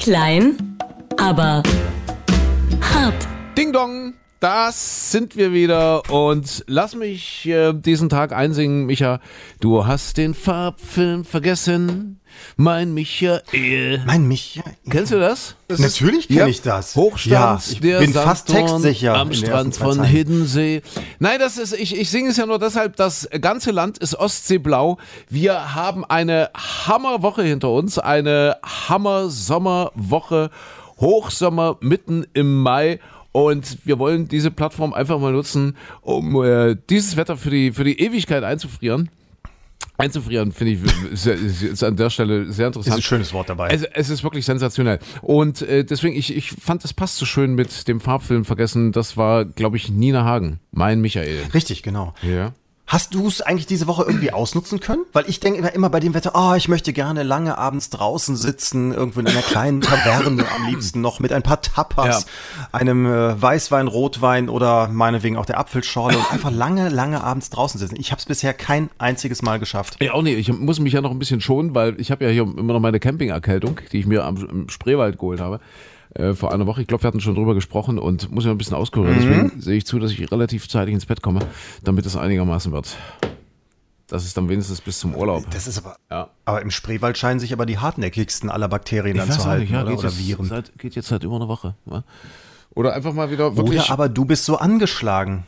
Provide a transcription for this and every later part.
Klein, aber hart. Ding Dong, das sind wir wieder und lass mich äh, diesen Tag einsingen, Micha. Du hast den Farbfilm vergessen, mein Michael. Mein Michael. Kennst du das? das Natürlich kenne ich das. Hochstand, ja, ich der bin fast Sandtorn textsicher. am Strand von. Hiddensee. Nein, das ist, ich, ich singe es ja nur deshalb, das ganze Land ist Ostseeblau. Wir haben eine Hammerwoche hinter uns, eine Hammer-Sommerwoche, Hochsommer mitten im Mai. Und wir wollen diese Plattform einfach mal nutzen, um äh, dieses Wetter für die, für die Ewigkeit einzufrieren. Einzufrieren, finde ich, ist, ist, an der Stelle sehr interessant. Ist ein schönes Wort dabei. Es, es ist wirklich sensationell. Und äh, deswegen, ich, ich fand, das passt so schön mit dem Farbfilm vergessen. Das war, glaube ich, Nina Hagen, mein Michael. Richtig, genau. Ja. Hast du es eigentlich diese Woche irgendwie ausnutzen können? Weil ich denke immer, immer bei dem Wetter, oh, ich möchte gerne lange abends draußen sitzen, irgendwo in einer kleinen Taverne, am liebsten noch mit ein paar Tapas, einem äh, Weißwein, Rotwein oder meinetwegen auch der Apfelschorle und einfach lange, lange abends draußen sitzen. Ich habe es bisher kein einziges Mal geschafft. Ja, auch nicht. Ich muss mich ja noch ein bisschen schonen, weil ich habe ja hier immer noch meine Campingerkältung, die ich mir am, im Spreewald geholt habe. Äh, vor einer Woche. Ich glaube, wir hatten schon drüber gesprochen und muss ja ein bisschen auskurieren. Deswegen sehe ich zu, dass ich relativ zeitig ins Bett komme, damit es einigermaßen wird. Das ist dann wenigstens bis zum Urlaub. Das ist aber. Ja. Aber im Spreewald scheinen sich aber die hartnäckigsten aller Bakterien dann zu halten, nicht, ja, oder? geht, oder jetzt Viren. Seit, geht jetzt seit über einer Woche. Oder einfach mal wieder wirklich. Oder aber du bist so angeschlagen,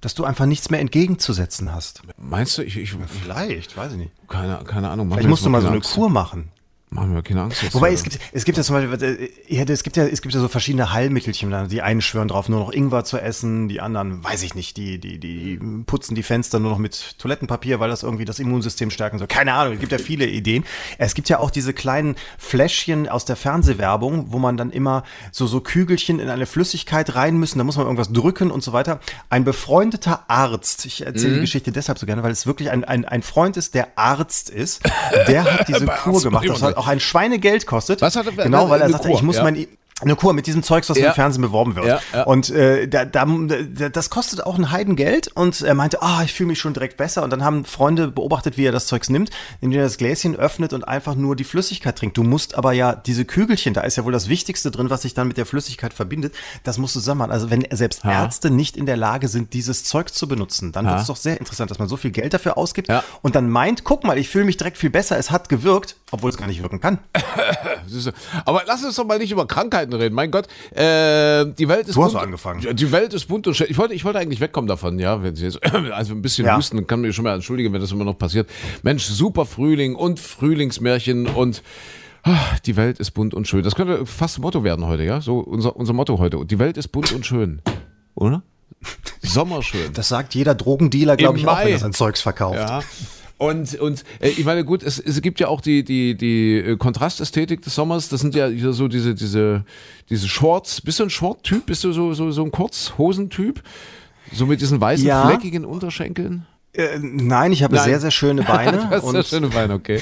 dass du einfach nichts mehr entgegenzusetzen hast. meinst du, ich, ich Vielleicht, weiß ich nicht. keine, keine Ahnung. Vielleicht musst du mal so eine Angst. Kur machen. Machen wir keine Angst jetzt. Wobei es gibt, es gibt ja zum Beispiel, äh, es gibt ja, es gibt ja so verschiedene Heilmittelchen. Die einen schwören drauf, nur noch Ingwer zu essen, die anderen, weiß ich nicht, die, die, die putzen die Fenster nur noch mit Toilettenpapier, weil das irgendwie das Immunsystem stärken soll. Keine Ahnung, es gibt ja viele Ideen. Es gibt ja auch diese kleinen Fläschchen aus der Fernsehwerbung, wo man dann immer so, so Kügelchen in eine Flüssigkeit rein müssen, da muss man irgendwas drücken und so weiter. Ein befreundeter Arzt, ich erzähle die Geschichte deshalb so gerne, weil es wirklich ein, ein, ein Freund ist, der Arzt ist, der hat diese Kur gemacht. Das hat auch ein Schweinegeld kostet. Was hat er- Genau, weil er sagte, ich muss mein eine Kur mit diesem Zeugs, was Ja. im Fernsehen beworben wird. Ja, ja. Und äh, da, da, da, das kostet auch ein Heidengeld. Und er meinte, ah, ich fühle mich schon direkt besser. Und dann haben Freunde beobachtet, wie er das Zeugs nimmt, indem er das Gläschen öffnet und einfach nur die Flüssigkeit trinkt. Du musst aber ja diese Kügelchen, da ist ja wohl das Wichtigste drin, was sich dann mit der Flüssigkeit verbindet, das musst du zusammen machen. Also wenn selbst Ja. Ärzte nicht in der Lage sind, dieses Zeug zu benutzen, dann wird es doch sehr interessant, dass man so viel Geld dafür ausgibt und dann meint, guck mal, ich fühle mich direkt viel besser, es hat gewirkt, obwohl es gar nicht wirken kann. Aber lass uns doch mal nicht über Krankheiten reden. Mein Gott, äh, die Welt ist Du hast bunt. angefangen. Ja, Die Welt ist bunt und schön. Ich wollte, ich wollte eigentlich wegkommen davon, ja. Wenn Sie jetzt, also ein bisschen Ja. husten, kann mir schon mal entschuldigen, wenn das immer noch passiert. Mensch, super Frühling und Frühlingsmärchen und ah, die Welt ist bunt und schön. Das könnte fast Motto werden heute, ja. So unser, unser Motto heute. Die Welt ist bunt und schön. Oder? Sommerschön. Das sagt jeder Drogendealer, glaube ich, auch, Mai. wenn er sein Zeugs verkauft. Ja. Und, und äh, ich meine, gut, es, es gibt ja auch die, die, die äh, Kontrastästhetik des Sommers. Das sind ja so diese, diese, diese Shorts. Bist du ein Short-Typ? Bist du so, so, so ein Kurzhosentyp? So mit diesen weißen, Ja. fleckigen Unterschenkeln? Äh, nein, ich habe Nein. sehr, sehr schöne Beine Das ist und ja schöne Beine, okay.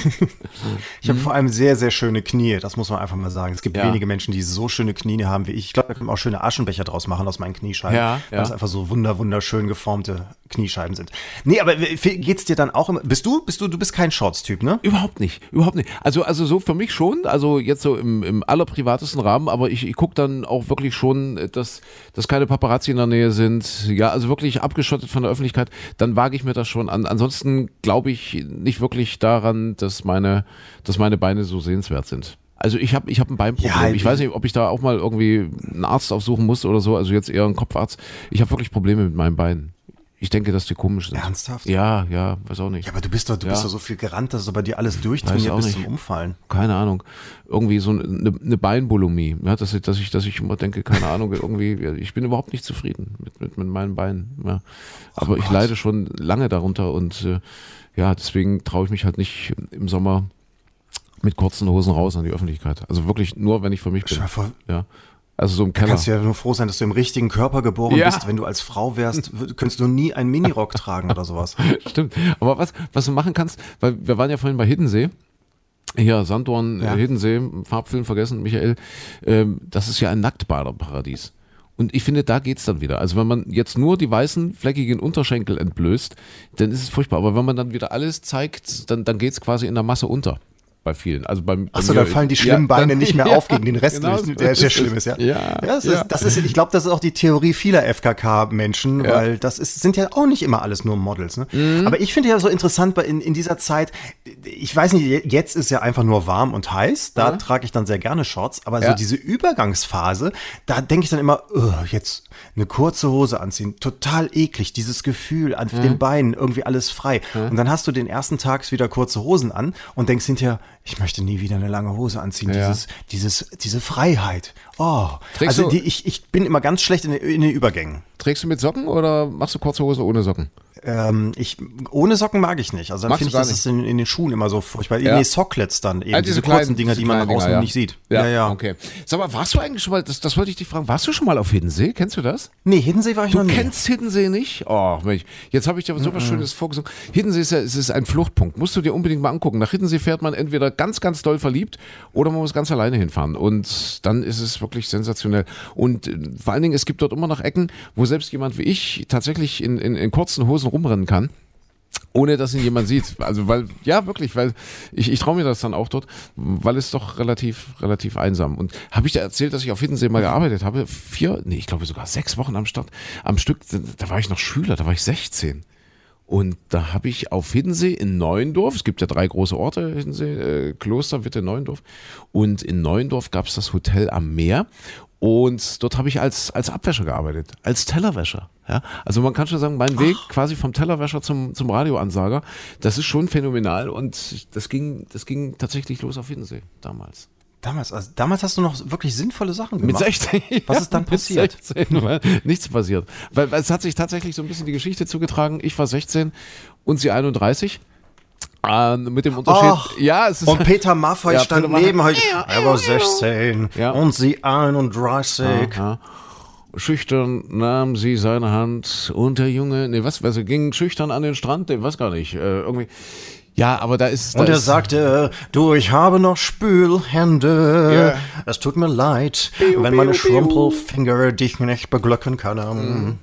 ich habe vor allem sehr, sehr schöne Knie. Das muss man einfach mal sagen. Es gibt Ja. wenige Menschen, die so schöne Knie haben wie ich. Ich glaube, da kann man auch schöne Aschenbecher draus machen aus meinen Kniescheiben. Ja, Weil ja. es einfach so wunder, wunderschön geformte Kniescheiben sind. Nee, aber geht's dir dann auch immer? Bist du, bist du, du bist kein Shorts-Typ, ne? Überhaupt nicht, überhaupt nicht. Also, also so für mich schon, also jetzt so im, im allerprivatesten Rahmen, aber ich, ich gucke dann auch wirklich schon, dass, dass keine Paparazzi in der Nähe sind, ja, also wirklich abgeschottet von der Öffentlichkeit, dann wage ich mir das schon an. Ansonsten glaube ich nicht wirklich daran, dass meine, dass meine Beine so sehenswert sind. Also ich habe ich hab ein Beinproblem. Ja, ich weiß nicht, ob ich da auch mal irgendwie einen Arzt aufsuchen muss oder so, also jetzt eher einen Kopfarzt. Ich habe wirklich Probleme mit meinen Beinen. Ich denke, dass die komisch sind. Ernsthaft? Ja, ja, weiß auch nicht. Ja, aber du bist doch, du Ja. bist doch so viel gerannt, dass du bei dir alles Weiß durchtrainiert auch bis nicht. zum Umfallen. keine Ahnung, irgendwie so eine, eine Beinbulimie, ja, dass, ich, dass, ich, dass ich immer denke, keine Ahnung, irgendwie, ich bin überhaupt nicht zufrieden mit, mit, mit meinen Beinen. Ja. Aber ich Gott. leide schon lange darunter und äh, ja, deswegen traue ich mich halt nicht im Sommer mit kurzen Hosen raus an die Öffentlichkeit. Also wirklich nur, wenn ich für mich bin. Vor, Ja. Also so im Da Keller. kannst du ja nur froh sein, dass du im richtigen Körper geboren Ja. bist. Wenn du als Frau wärst, könntest du nie einen Minirock tragen oder sowas. Stimmt. Aber was, was du machen kannst, weil wir waren ja vorhin bei Hiddensee. Hier, Sanddorn, Ja. Hiddensee, Farbfilm vergessen, Michael. Ähm, das ist ja ein Nacktbaderparadies. Und ich finde, da geht's dann wieder. Also wenn man jetzt nur die weißen, fleckigen Unterschenkel entblößt, dann ist es furchtbar. Aber wenn man dann wieder alles zeigt, dann, dann geht's quasi in der Masse unter. Bei vielen. Also beim, bei Achso, dann fallen die schlimmen Ja, Beine dann- nicht mehr ja, auf gegen den Rest, genau durch, der sehr ist schlimm ist, ja. Ja, das. Ist, das ist, ich glaube, das ist auch die Theorie vieler FKK-Menschen, weil das ist, sind ja auch nicht immer alles nur Models. Ne? Mhm. Aber ich finde ja so interessant bei- in, in dieser Zeit, ich weiß nicht, jetzt ist ja einfach nur warm und heiß, da trage ich dann sehr gerne Shorts, aber so diese Übergangsphase, da denke ich dann immer, "Ugh, jetzt eine kurze Hose anziehen, total eklig, dieses Gefühl an Mhm. den Beinen, irgendwie alles frei. Und dann hast du den ersten Tag wieder kurze Hosen an und denkst hinterher, ich möchte nie wieder eine lange Hose anziehen, Ja. dieses, dieses, diese Freiheit. Oh, Trägst also du- die, ich, ich bin immer ganz schlecht in, den- in den Übergängen. Trägst du mit Socken oder machst du kurze Hose ohne Socken? Ähm, ich, ohne Socken mag ich nicht. Also dann finde ich, du das ist in, in den Schuhen immer so furchtbar. Ja. Nee, Socklets dann eben, Ah, diese, kurzen Dinger, diese die man nach kleinen außen ja. nicht sieht. Ja, okay. Sag mal, warst du eigentlich schon mal, das, das wollte ich dich fragen, warst du schon mal auf Hiddensee? Kennst du das? Nee, Hiddensee war ich noch Du nie. kennst Hiddensee nicht? Oh, Mensch. Jetzt habe ich dir so was Schönes vorgesungen. Hiddensee ist, ja, es ist ein Fluchtpunkt. Musst du dir unbedingt mal angucken. Nach Hiddensee fährt man entweder ganz, ganz doll verliebt oder man muss ganz alleine hinfahren. Und dann ist es wirklich sensationell. Und äh, vor allen Dingen, es gibt dort immer noch Ecken, wo selbst jemand wie ich tatsächlich in, in, in kurzen Hosen rumrennen kann ohne dass ihn jemand sieht. Also weil, ja, wirklich, weil ich, ich traue mir das dann auch dort, weil es doch relativ, relativ einsam. Und habe ich dir erzählt, dass ich auf Hiddensee mal gearbeitet habe? Vier, nee, ich glaube sogar sechs Wochen am Start, am Stück, da war ich noch Schüler, da war ich 16. Und da habe ich auf Hiddensee in Neuendorf, es gibt ja drei große Orte, Hiddensee, äh, Kloster, Witte, Neuendorf. Und in Neuendorf gab es das Hotel am Meer. Und dort habe ich als, als Abwäscher gearbeitet, als Tellerwäscher. Ja? Also man kann schon sagen, mein Weg quasi vom Tellerwäscher zum, zum Radioansager, das ist schon phänomenal. Und das ging, das ging tatsächlich los auf Hiddensee damals. Damals, also damals hast du noch wirklich sinnvolle Sachen Mit gemacht. 16. Was ist dann mit passiert? 16, weil nichts passiert. Weil, weil es hat sich tatsächlich so ein bisschen die Geschichte zugetragen. Ich war 16 und sie 31. Ähm, mit dem Unterschied. Ach, ja, es ist. Und Peter Maffay Ja, stand Peter neben euch. Er war 16 Ja. und sie 31. Aha. Schüchtern nahm sie seine Hand und der Junge, nee, was, was, er ging schüchtern an den Strand, nee, weiß gar nicht, äh, irgendwie. Ja, aber da ist. Da Und er ist, sagte, du, ich habe noch Spülhände. Ja. Es tut mir leid, Biu, wenn meine biu. Schrumpelfinger dich nicht beglücken können.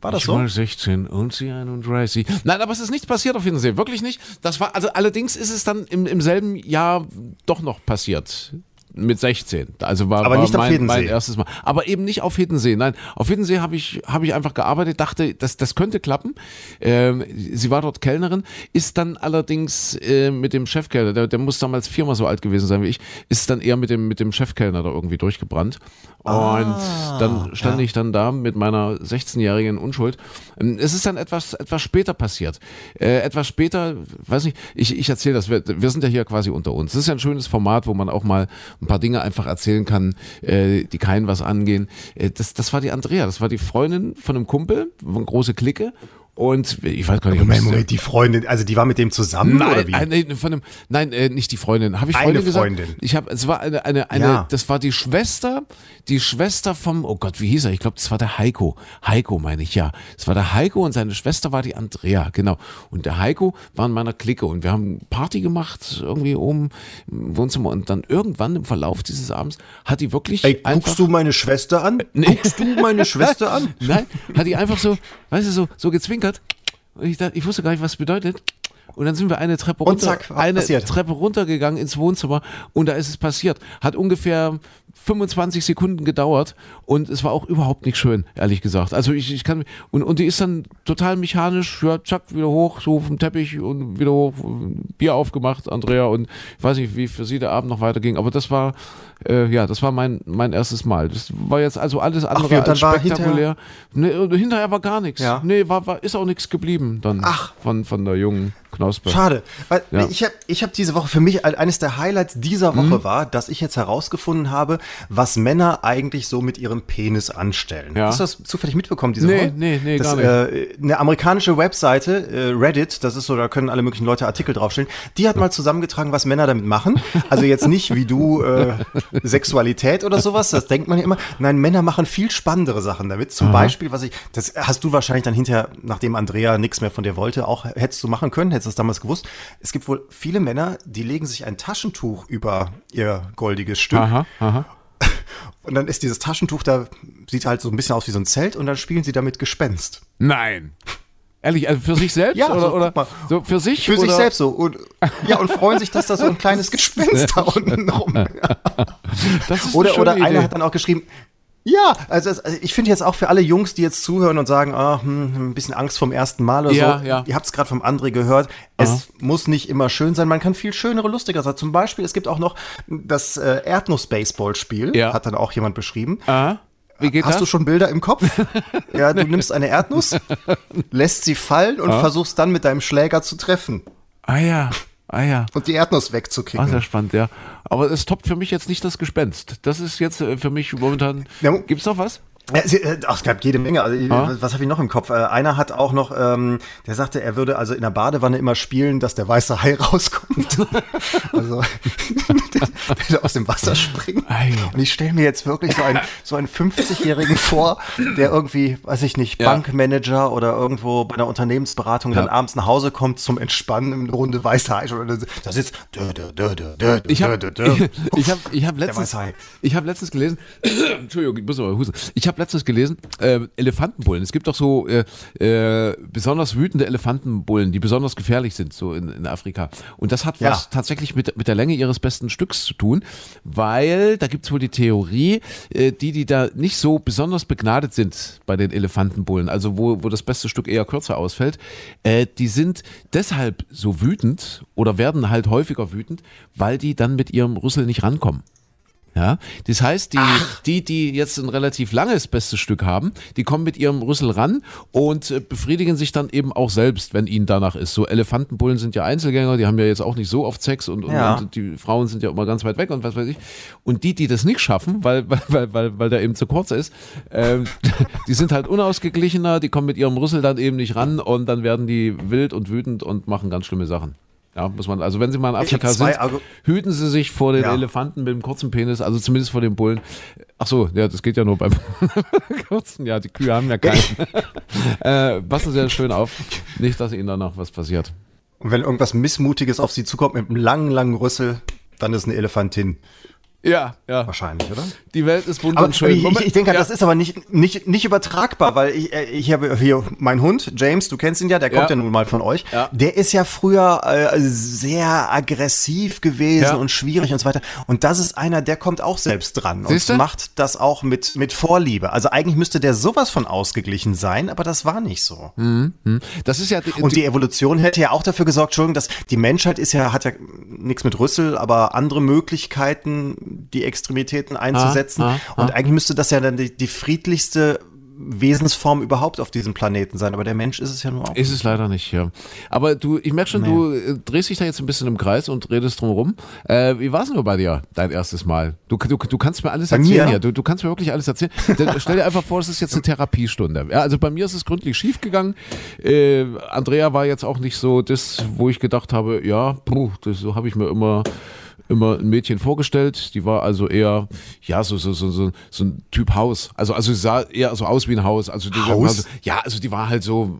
War das Ich so? war 16 und sie 31. Nein, aber es ist nichts passiert auf jeden Fall. Wirklich nicht. Das war, also allerdings ist es dann im, im selben Jahr doch noch passiert. Mit 16. Also war, Aber war nicht auf mein, mein erstes Mal. Aber eben nicht auf Hiddensee. Nein, auf Hiddensee habe ich, habe ich einfach gearbeitet, dachte, das, das könnte klappen. Ähm, sie war dort Kellnerin, ist dann allerdings äh, mit dem Chefkellner, der, der muss damals viermal so alt gewesen sein wie ich, ist dann eher mit dem, mit dem Chefkellner da irgendwie durchgebrannt. Und Ah, dann stand ich dann da mit meiner 16-jährigen Unschuld. Ähm, Es ist dann etwas, etwas später passiert. Äh, etwas später, weiß nicht, ich, ich erzähle das, wir, wir sind ja hier quasi unter uns. Das ist ja ein schönes Format, wo man auch mal ein paar Dinge einfach erzählen kann, äh, die keinen was angehen. Äh, das, das war die Andrea, das war die Freundin von einem Kumpel, eine große Clique. Und ich weiß gar nicht, Moment, Moment, die Freundin, also die war mit dem zusammen oder Nein, wie? äh, nee, von einem, nein, äh, nicht die Freundin. Habe ich Eine Freundin gesagt? Freundin. Ich habe, es war eine, eine, eine, Ja. das war die Schwester, die Schwester vom, oh Gott, wie hieß er? Ich glaube, das war der Heiko. Heiko meine ich, ja. Es war der Heiko und seine Schwester war die Andrea, genau. Und der Heiko war in meiner Clique und wir haben Party gemacht, irgendwie oben im Wohnzimmer und dann irgendwann im Verlauf dieses Abends hat die wirklich Ey, guckst du meine Schwester an? Guckst du meine Schwester an? Nein, hat die einfach so, weißt du, so, so gezwinkert. Und ich, dachte, ich wusste gar nicht, was es bedeutet. Und dann sind wir eine Treppe runter, zack, eine passiert? Treppe runtergegangen ins Wohnzimmer und da ist es passiert. Hat ungefähr 25 Sekunden gedauert und es war auch überhaupt nicht schön, ehrlich gesagt. Also ich, ich kann und, und die ist dann total mechanisch, ja, zack, wieder hoch, so vom Teppich und wieder hoch, Bier aufgemacht, Andrea und ich weiß nicht, wie für sie der Abend noch weiterging, aber das war äh, ja, das war mein mein erstes Mal. Das war jetzt also alles andere und dann als spektakulär. Nee, und hinterher war gar nichts. Ja. Nee, war, war, ist auch nichts geblieben dann Ach. von von der jungen Knospe. Schade, weil Ja. ich habe ich hab diese Woche für mich ein- eines der Highlights dieser Mhm. Woche war, dass ich jetzt herausgefunden habe, was Männer eigentlich so mit ihrem Penis anstellen. Ja. Hast du das zufällig mitbekommen diese Nee, Woche? nee, nee, das, gar nicht. Äh, eine amerikanische Webseite, äh, Reddit, das ist so, da können alle möglichen Leute Artikel draufstellen, die hat mal zusammengetragen, was Männer damit machen. Also jetzt nicht wie du äh, Sexualität oder sowas, das denkt man ja immer. Nein, Männer machen viel spannendere Sachen damit. Zum Beispiel, was ich, das hast du wahrscheinlich dann hinterher, nachdem Andrea nichts mehr von dir wollte, auch hättest du machen können, hättest du es damals gewusst. Es gibt wohl viele Männer, die legen sich ein Taschentuch über ihr goldiges Stück. Aha, aha. Und dann ist dieses Taschentuch da, sieht halt so ein bisschen aus wie so ein Zelt und dann spielen sie damit Gespenst. Nein. Ehrlich, also für sich selbst Ja, oder, so, oder guck mal. so für sich Für oder? sich selbst so. Und, ja, und freuen sich, dass da so ein kleines Gespenst da unten rum. Das ist Oder, eine oder schöne einer Idee. hat dann auch geschrieben, ja, also, also ich finde jetzt auch für alle Jungs, die jetzt zuhören und sagen, ah, hm, ein bisschen Angst vom ersten Mal oder Ja, so, ja. ihr habt es gerade vom André gehört, es muss nicht immer schön sein, man kann viel schönere, lustiger sein. Zum Beispiel, es gibt auch noch das äh, Erdnuss-Baseball-Spiel, Ja. hat dann auch jemand beschrieben. Aha. Wie geht Hast das? du schon Bilder im Kopf? ja, du nimmst eine Erdnuss, lässt sie fallen und versuchst dann mit deinem Schläger zu treffen ah ja, ah ja. und die Erdnuss Ah, wegzukriegen. sehr spannend, ja. Aber es toppt für mich jetzt nicht das Gespenst. Das ist jetzt äh, für mich momentan. Ja. Gibt's noch was? Äh, ach, es gab jede Menge. Also, Ah. Was habe ich noch im Kopf? Äh, einer hat auch noch, ähm, der sagte, er würde also in der Badewanne immer spielen, dass der weiße Hai rauskommt. also der, der aus dem Wasser springt. Ei. Und ich stelle mir jetzt wirklich so einen, so einen 50-Jährigen vor, der irgendwie, weiß ich nicht, Ja. Bankmanager oder irgendwo bei einer Unternehmensberatung dann Ja. abends nach Hause kommt zum Entspannen im Runde weiße Hai. Da sitzt. Dö, dö, dö, dö, dö, Ich habe hab, ich hab letztens, ich hab letztens gelesen, Entschuldigung, ich muss aber husten. Ich habe letztens gelesen, äh, Elefantenbullen. Es gibt doch so äh, äh, besonders wütende Elefantenbullen, die besonders gefährlich sind, so in, in Afrika. Und das hat Ja. was tatsächlich mit, mit der Länge ihres besten Stücks zu tun, weil da gibt es wohl die Theorie, äh, die, die da nicht so besonders begnadet sind bei den Elefantenbullen, also wo, wo das beste Stück eher kürzer ausfällt, äh, die sind deshalb so wütend oder werden halt häufiger wütend, weil die dann mit ihrem Rüssel nicht rankommen. Ja, das heißt, die, die, die jetzt ein relativ langes bestes Stück haben, die kommen mit ihrem Rüssel ran und äh, befriedigen sich dann eben auch selbst, wenn ihnen danach ist. So Elefantenbullen sind ja Einzelgänger, die haben ja jetzt auch nicht so oft Sex und, und, Ja. und die Frauen sind ja immer ganz weit weg und was weiß ich. Und die, die das nicht schaffen, weil, weil, weil, weil, weil der eben zu kurz ist, ähm, die sind halt unausgeglichener, die kommen mit ihrem Rüssel dann eben nicht ran und dann werden die wild und wütend und machen ganz schlimme Sachen. Ja, muss man, also wenn Sie mal in Afrika sind, Argu- hüten Sie sich vor den Ja. Elefanten mit dem kurzen Penis, also zumindest vor den Bullen. Ach so, ja, das geht ja nur beim kurzen. Ja, die Kühe haben ja keinen. äh, passen Sie ja schön auf, nicht, dass Ihnen danach was passiert. Und wenn irgendwas Missmutiges auf sie zukommt mit einem langen, langen Rüssel, dann ist eine Elefantin. Ja, ja. Wahrscheinlich, oder? Die Welt ist bunt Aber und schön. ich, ich, ich denke, ja. das ist aber nicht, nicht, nicht übertragbar, weil ich, äh, ich habe hier meinen Hund, James, du kennst ihn ja, der kommt Ja. ja, nun mal von euch. Ja. Der ist ja früher äh, sehr aggressiv gewesen und schwierig und so weiter. Und das ist einer, der kommt auch selbst dran Siehste? und macht das auch mit, mit Vorliebe. Also eigentlich müsste der sowas von ausgeglichen sein, aber das war nicht so. Das ist ja die, Und die Evolution hätte ja auch dafür gesorgt, Entschuldigung, dass die Menschheit ist ja, hat ja nichts mit Rüssel, aber andere Möglichkeiten, die Extremitäten einzusetzen. ah, Und eigentlich müsste das ja dann die, die friedlichste Wesensform überhaupt auf diesem Planeten sein. Aber der Mensch ist es ja nur auch. Ist es leider nicht, ja. Aber du, ich merke schon, du äh, drehst dich da jetzt ein bisschen im Kreis und redest drum rum. Äh, wie war es nur bei dir, dein erstes Mal? Du, du, du kannst mir alles Bei erzählen mir? hier. Du, du kannst mir wirklich alles erzählen. Stell dir einfach vor, es ist jetzt eine Therapiestunde. Ja, also bei mir ist es gründlich schief gegangen. Äh, Andrea war jetzt auch nicht so das, wo ich gedacht habe, ja, puh, das, so habe ich mir immer immer ein Mädchen vorgestellt, die war also eher, ja, so, so, so, so, so ein Typ Haus. Also, also sie sah eher so aus wie ein Haus. Also die, Haus? So, ja, also die war halt so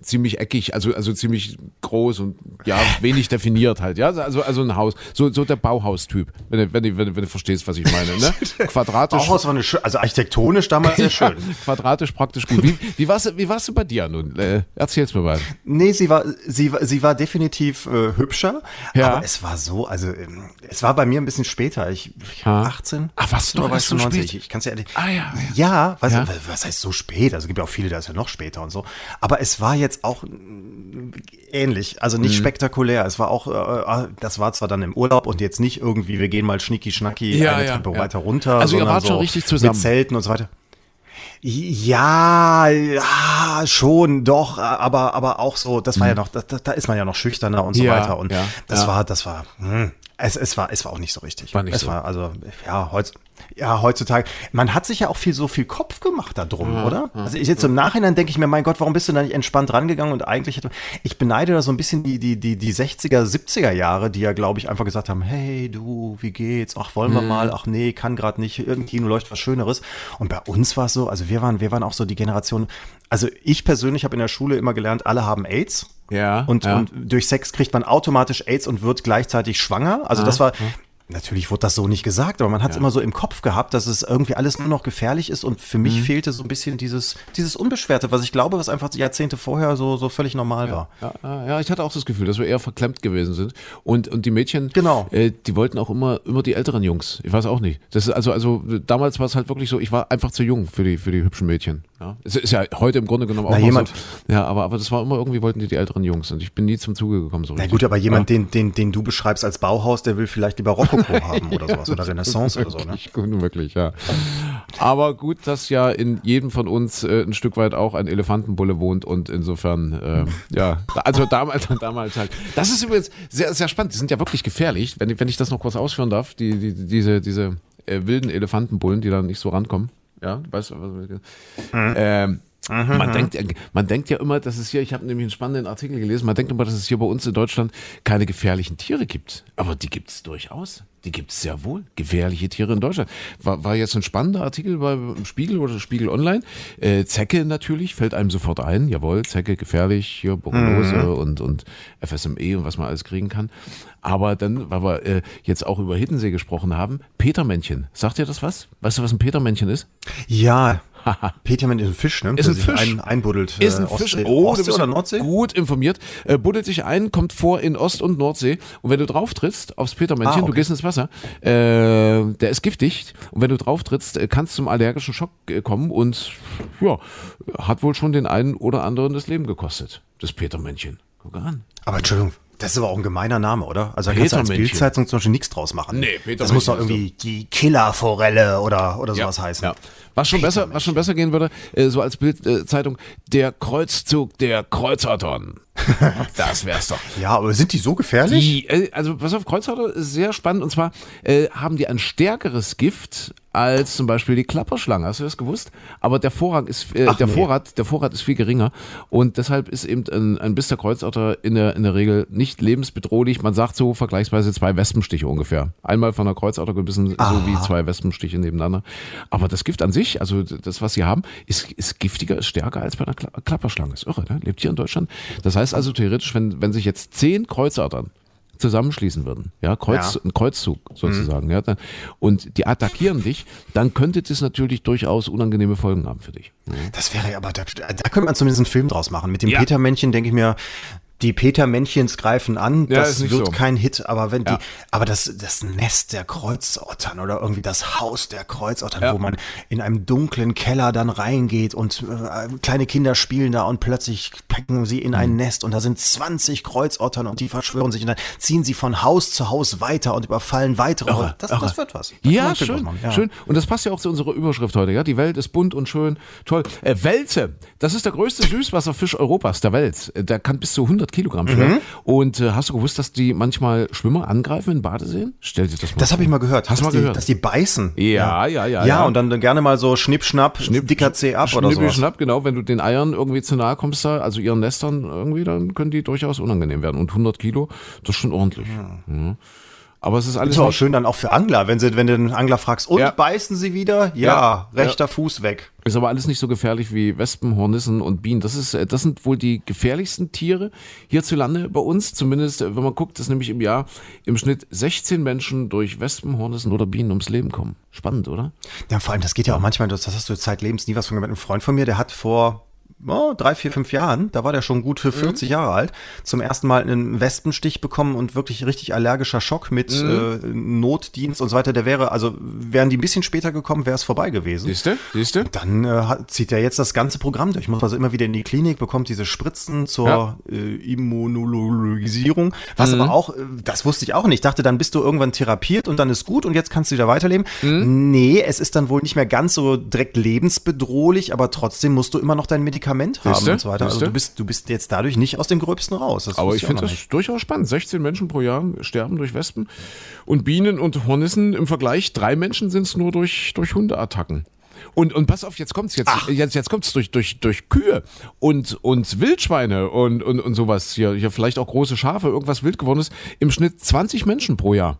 ziemlich eckig, also, also ziemlich groß und ja, wenig definiert halt. Ja, also, also ein Haus. So, so der Bauhaus-Typ, wenn du, wenn, du, wenn, du, wenn du verstehst, was ich meine. Ne? Quadratisch. Bauhaus war eine schö- also architektonisch damals sehr schön. Quadratisch praktisch gut. Wie, wie, war's, wie warst du bei dir nun? Äh, erzähl's mir mal. Nee, sie war, sie, war- sie war definitiv äh, hübscher, Ja. aber es war so, also ähm, es war bei mir ein bisschen später. Ich, ich Ah. 18. Ach, was, Oder erst so 90? spät? Ich kann es ja ehrlich. Ah, ja, ja. Ja, was, Ja. was heißt so spät? Also es gibt ja auch viele, da ist ja noch später und so. Aber es war jetzt auch ähnlich, also Mhm. nicht spektakulär. Es war auch, äh, äh, das war zwar dann im Urlaub und jetzt nicht irgendwie, wir gehen mal schnicki schnacki Ja, eine ja, Treppe ja. weiter runter. Also ihr wart schon so richtig zusammen. Mit Zelten und so weiter. Ja, ja, schon, doch, aber, aber auch so, das war ja noch, da, da ist man ja noch schüchterner und so Mhm. Ja, weiter. Und ja, das ja. war, das war, hm, es, es war, es war auch nicht so richtig. War nicht es so. war, also, ja, heutz, ja, heutzutage, man hat sich ja auch viel, so viel Kopf gemacht da drum, oder? Also ich jetzt im Nachhinein denke ich mir, mein Gott, warum bist du da nicht entspannt rangegangen? Und eigentlich, hätte, ich beneide da so ein bisschen die, die, die, die 60er, 70er Jahre, die ja, glaube ich, einfach gesagt haben, hey, du, wie geht's? Ach, wollen Mhm. wir mal? Ach nee, kann gerade nicht, irgendein Kino läuft was Schöneres. Und bei uns war es so, also wir waren, wir waren auch so die Generation, also ich persönlich habe in der Schule immer gelernt, alle haben AIDS. Ja, Und, ja. und durch Sex kriegt man automatisch AIDS und wird gleichzeitig schwanger. Also das war, Natürlich wurde das so nicht gesagt, aber man hat es Ja. immer so im Kopf gehabt, dass es irgendwie alles nur noch gefährlich ist und für Mhm. mich fehlte so ein bisschen dieses, dieses Unbeschwerte, was ich glaube, was einfach Jahrzehnte vorher so, so völlig normal war. Ja, ja, ja, ich hatte auch das Gefühl, dass wir eher verklemmt gewesen sind. Und, und die Mädchen, Genau. äh, die wollten auch immer, immer die älteren Jungs. Ich weiß auch nicht. Das ist also, also damals war es halt wirklich so, ich war einfach zu jung für die, für die hübschen Mädchen. Ja. Es ist ja heute im Grunde genommen auch Na, jemand- so. Ja, aber, aber das war immer irgendwie, wollten die die älteren Jungs. Und ich bin nie zum Zuge gekommen so Na richtig. gut, aber jemand, den, den, den du beschreibst als Bauhaus, der will vielleicht lieber Rokoko haben oder sowas oder Renaissance oder so, ne? Wirklich, ja. Aber gut, dass ja in jedem von uns äh, ein Stück weit auch ein Elefantenbulle wohnt und insofern, äh, ja, also damals, damals halt. Das ist übrigens sehr, sehr spannend. Die sind ja wirklich gefährlich, wenn, ich- wenn ich das noch kurz ausführen darf, die, die, diese, diese äh, wilden Elefantenbullen, die da nicht so rankommen. Ja, weißt du, was ähm, man, denkt, ja- man denkt ja immer, dass es hier, ich habe nämlich einen spannenden Artikel gelesen, man denkt immer, dass es hier bei uns in Deutschland keine gefährlichen Tiere gibt. Aber die gibt es durchaus. Die gibt es sehr wohl. Gefährliche Tiere in Deutschland. War, war jetzt ein spannender Artikel beim Spiegel oder Spiegel Online. Äh, Zecke natürlich, fällt einem sofort ein. Jawohl, Zecke gefährlich, hier Borreliose und, und FSME und was man alles kriegen kann. Aber dann, weil wir äh, jetzt auch über Hiddensee gesprochen haben, Petermännchen. Sagt ihr das was? Weißt du, was ein Petermännchen ist? Ja, Petermann ist ein Fisch, ne? Ist ein Fisch. Ein, einbuddelt. Ist ein äh, Fisch. Ostsee, Oh, du Ostsee bist oder ja Nordsee? gut informiert. Äh, buddelt sich ein, kommt vor in Ost- und Nordsee. Und wenn du drauf trittst aufs Petermännchen, Ah, okay. du gehst ins Wasser, äh, der ist giftig. Und wenn du drauf trittst, äh, kannst zum allergischen Schock äh, kommen und ja, hat wohl schon den einen oder anderen das Leben gekostet. Das Petermännchen. Guck an. Aber Entschuldigung, das ist aber auch ein gemeiner Name, oder? Also da kannst du als. Bildzeitung zum Beispiel nichts draus machen. Nee, Petermännchen Das muss doch irgendwie die Killerforelle oder, oder sowas heißen. Ja. Was schon, besser, was schon besser gehen würde, äh, so als Bildzeitung, der Kreuzzug der Kreuzottern. das wär's doch. Ja, aber sind die so gefährlich? Die, äh, also pass auf, Kreuzhauter ist sehr spannend und zwar äh, haben die ein stärkeres Gift als zum Beispiel die Klapperschlange. Hast du das gewusst? Aber der Vorrang ist, äh, Ach, der nee. Vorrat, der Vorrat ist viel geringer und deshalb ist eben ein, ein Biss der Kreuzotter in der, in der Regel nicht lebensbedrohlich. Man sagt so vergleichsweise zwei Wespenstiche ungefähr. Einmal von der Kreuzotter gebissen, so wie zwei Wespenstiche nebeneinander. Aber das Gift an sich, also das, was sie haben, ist, ist giftiger, ist stärker als bei einer Kla Klapperschlange. Ist irre, ne? Lebt hier in Deutschland. Das heißt also theoretisch, wenn, wenn sich jetzt zehn Kreuzottern zusammenschließen würden, ja, Kreuz, Ja. ein Kreuzzug sozusagen, ja, dann, und die attackieren dich, dann könnte das natürlich durchaus unangenehme Folgen haben für dich. Das wäre ja, aber da, da könnte man zumindest einen Film draus machen. Mit dem Ja. Petermännchen denke ich mir, die Petermännchens greifen an, Ja, das wird so. kein Hit, aber wenn Ja. die, aber das, das Nest der Kreuzottern oder irgendwie das Haus der Kreuzottern, Ja. wo man in einem dunklen Keller dann reingeht und äh, kleine Kinder spielen da und plötzlich packen sie in Mhm. ein Nest und da sind 20 Kreuzottern und die verschwören sich und dann ziehen sie von Haus zu Haus weiter und überfallen weitere. Irre, das, irre. das wird was. Da kann man Ja, schön, ja. schön. Und das passt ja auch zu unserer Überschrift heute, ja. Die Welt ist bunt und schön, toll. Äh, Welse, das ist der größte Süßwasserfisch Europas, der Wels. Äh, Der kann bis zu 100 Kilogramm schwer. Mhm. Und äh, hast du gewusst, dass die manchmal Schwimmer angreifen in Badeseen? Stell dir das mal Das vor. habe ich mal gehört. Hast du dass mal die, gehört? Dass die beißen. Ja, ja, ja, Ja, ja. und dann gerne mal so Schnipp, Schnapp, dicker C ab oder so. schnapp, genau. Wenn du den Eiern irgendwie zu nahe kommst, da, also ihren Nestern irgendwie, dann können die durchaus unangenehm werden. Und 100 Kilo, das ist schon ordentlich. Mhm. Aber es ist alles Ist auch schön dann auch für Angler, wenn, sie, wenn du den Angler fragst, und Ja. beißen sie wieder? Ja, Ja, rechter Fuß weg. Ist aber alles nicht so gefährlich wie Wespen, Hornissen und Bienen. Das, ist, äh, das sind wohl die gefährlichsten Tiere hierzulande bei uns. Zumindest, äh, wenn man guckt, dass nämlich im Jahr im Schnitt 16 Menschen durch Wespen, Hornissen oder Bienen ums Leben kommen. Spannend, oder? Ja, vor allem, das geht ja auch manchmal, das, das hast du zeitlebens nie was von gehört. Ein Freund von mir, der hat vor oh, drei, vier, fünf Jahren, da war der schon gut für 40 Jahre alt, zum ersten Mal einen Wespenstich bekommen und wirklich richtig allergischer Schock mit äh, Notdienst und so weiter. Der wäre, also wären die ein bisschen später gekommen, wäre es vorbei gewesen. Siehste? Siehste? Dann äh, zieht er jetzt das ganze Programm durch. Muss also immer wieder in die Klinik, bekommt diese Spritzen zur Ja. äh, Immunologisierung. Was aber auch, äh, das wusste ich auch nicht. Ich dachte, dann bist du irgendwann therapiert und dann ist gut und jetzt kannst du wieder weiterleben. Nee, es ist dann wohl nicht mehr ganz so direkt lebensbedrohlich, aber trotzdem musst du immer noch dein Medikament haben Siehste? und so weiter. Also Siehste? du bist, du bist jetzt dadurch nicht aus dem Gröbsten raus. Das Aber ich finde das durchaus spannend. 16 Menschen pro Jahr sterben durch Wespen und Bienen und Hornissen im Vergleich. Drei Menschen sind es nur durch, durch Hundeattacken. Und, und pass auf, jetzt kommt's jetzt, jetzt, jetzt kommt's durch, durch, durch Kühe und, und Wildschweine und, und, und sowas hier, hier vielleicht auch große Schafe, irgendwas wild geworden ist, im Schnitt 20 Menschen pro Jahr.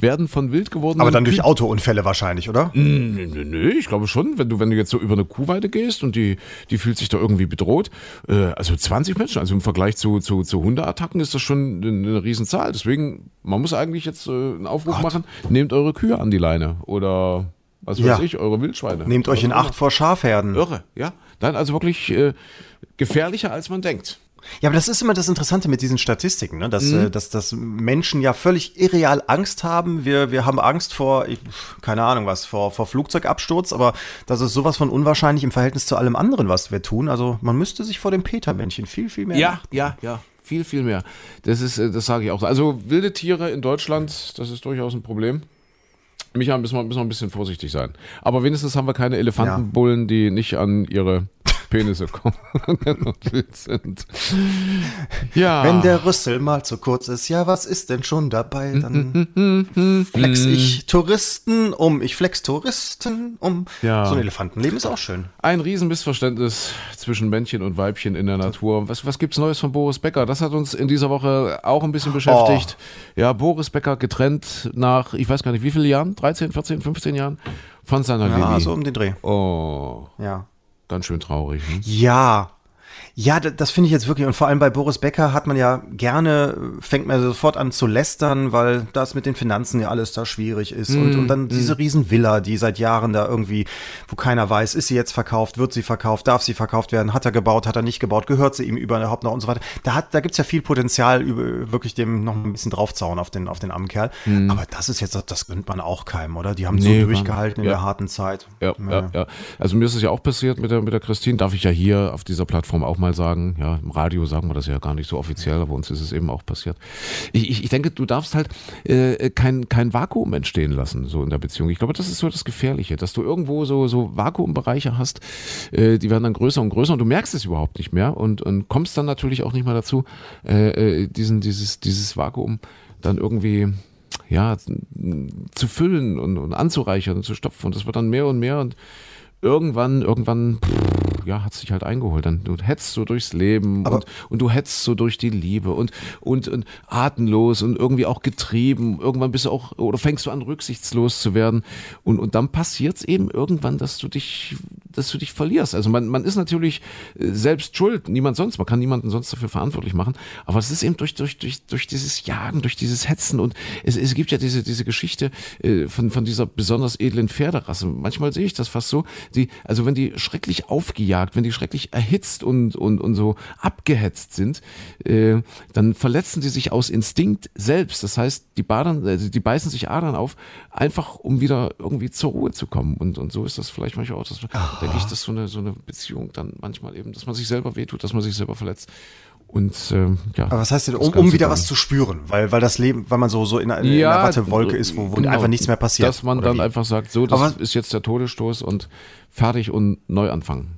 Werden von wild gewordenen Aber dann durch Kühen- Autounfälle wahrscheinlich, oder? Nö, nö, nö, ich glaube schon, wenn du, wenn du jetzt so über eine Kuhweide gehst und die, die fühlt sich da irgendwie bedroht, äh, also 20 Menschen, also im Vergleich zu, zu, zu Hundeattacken ist das schon eine, Riesenzahl. Deswegen, man muss eigentlich jetzt äh, einen Aufruf machen, nehmt eure Kühe an die Leine oder was weiß Ja. ich, eure Wildschweine. Nehmt euch in Acht vor Schafherden. Irre, ja. Dann also wirklich äh, gefährlicher, als man denkt. Ja, aber das ist immer das Interessante mit diesen Statistiken, ne? dass, Mhm. äh, dass, dass Menschen ja völlig irreal Angst haben. Wir, wir haben Angst vor, ich, keine Ahnung was, vor, vor Flugzeugabsturz, aber das ist sowas von unwahrscheinlich im Verhältnis zu allem anderen, was wir tun. Also man müsste sich vor dem Petermännchen viel, viel mehr. Ja, ja, ja. Viel, viel mehr. Das ist, äh, das sage ich auch. Also wilde Tiere in Deutschland, das ist durchaus ein Problem. Micha, müssen wir, müssen wir ein bisschen vorsichtig sein. Aber wenigstens haben wir keine Elefantenbullen, die nicht an ihre Penisse kommen sind. Ja. Wenn der Rüssel mal zu kurz ist, ja, was ist denn schon dabei? Dann flex ich Touristen um, ich flex Touristen um. Ja. So ein Elefantenleben ist auch schön. Ein Riesenmissverständnis zwischen Männchen und Weibchen in der Natur. Was, was gibt's Neues von Boris Becker? Das hat uns in dieser Woche auch ein bisschen beschäftigt. Ja, Boris Becker getrennt nach, ich weiß gar nicht, wie viele Jahren? 13, 14, 15 Jahren von seiner Ja, Lilly. so um den Dreh. Oh, Ja. Ganz schön traurig. Ne? Ja. Ja, da- das finde ich jetzt wirklich, und vor allem bei Boris Becker hat man ja gerne, äh, fängt man sofort an zu lästern, weil das mit den Finanzen ja alles da schwierig ist. Und, und dann diese Riesenvilla, die seit Jahren da irgendwie, wo keiner weiß, ist sie jetzt verkauft, wird sie verkauft, darf sie verkauft werden, hat er gebaut, hat er nicht gebaut, gehört sie ihm überhaupt noch und so weiter. Da, hat, da gibt's ja viel Potenzial, über, wirklich dem noch ein bisschen draufzauen auf den, auf den armen Kerl. Aber das ist jetzt, das gönnt man auch keinem, oder? Die haben Nee, so durchgehalten in Ja. der harten Zeit. Ja, ja, ja. Also mir ist es ja auch passiert mit der, mit der Christine, darf ich ja hier auf dieser Plattform auch mal sagen. Ja, im Radio sagen wir das ja gar nicht so offiziell, aber uns ist es eben auch passiert. Ich, ich, ich denke, du darfst halt äh, kein, kein Vakuum entstehen lassen, so in der Beziehung. Ich glaube, das ist so das Gefährliche, dass du irgendwo so, so Vakuumbereiche hast, äh, die werden dann größer und größer und du merkst es überhaupt nicht mehr und, und kommst dann natürlich auch nicht mehr dazu, äh, äh, diesen, dieses, dieses Vakuum dann irgendwie ja, zu füllen und, und anzureichern und zu stopfen. Und das wird dann mehr und mehr und irgendwann, irgendwann, pff, ja, hat sich halt eingeholt. Dann du hetzt so durchs Leben und, und du hetzt so durch die Liebe und, und, und atemlos und irgendwie auch getrieben. Irgendwann bist du auch, oder fängst du an, rücksichtslos zu werden. Und, und dann passiert es eben irgendwann, dass du dich, dass du dich verlierst. Also man, man ist natürlich äh, selbst schuld, niemand sonst, man kann niemanden sonst dafür verantwortlich machen. Aber es ist eben durch, durch, durch, durch dieses Jagen, durch dieses Hetzen und es, es gibt ja diese, diese Geschichte äh, von, von dieser besonders edlen Pferderasse. Manchmal sehe ich das fast so, die, also wenn die schrecklich aufgejagt, wenn die schrecklich erhitzt und, und, und so abgehetzt sind, äh, dann verletzen die sich aus Instinkt selbst. Das heißt, die, badern, äh, die beißen sich Adern auf, einfach um wieder irgendwie zur Ruhe zu kommen. Und, und so ist das vielleicht manchmal auch, dass, denke ich, dass so eine, so eine Beziehung dann manchmal eben, dass man sich selber wehtut, dass man sich selber verletzt. Und ähm, ja. Aber was heißt denn, um, um wieder dann- was zu spüren? Weil, weil das Leben, weil man so, so in, einer- in einer Wattewolke ist, wo, wo genau, einfach nichts mehr passiert. Dass man dann wie? einfach sagt, so, das was- ist jetzt der Todesstoß und fertig und neu anfangen.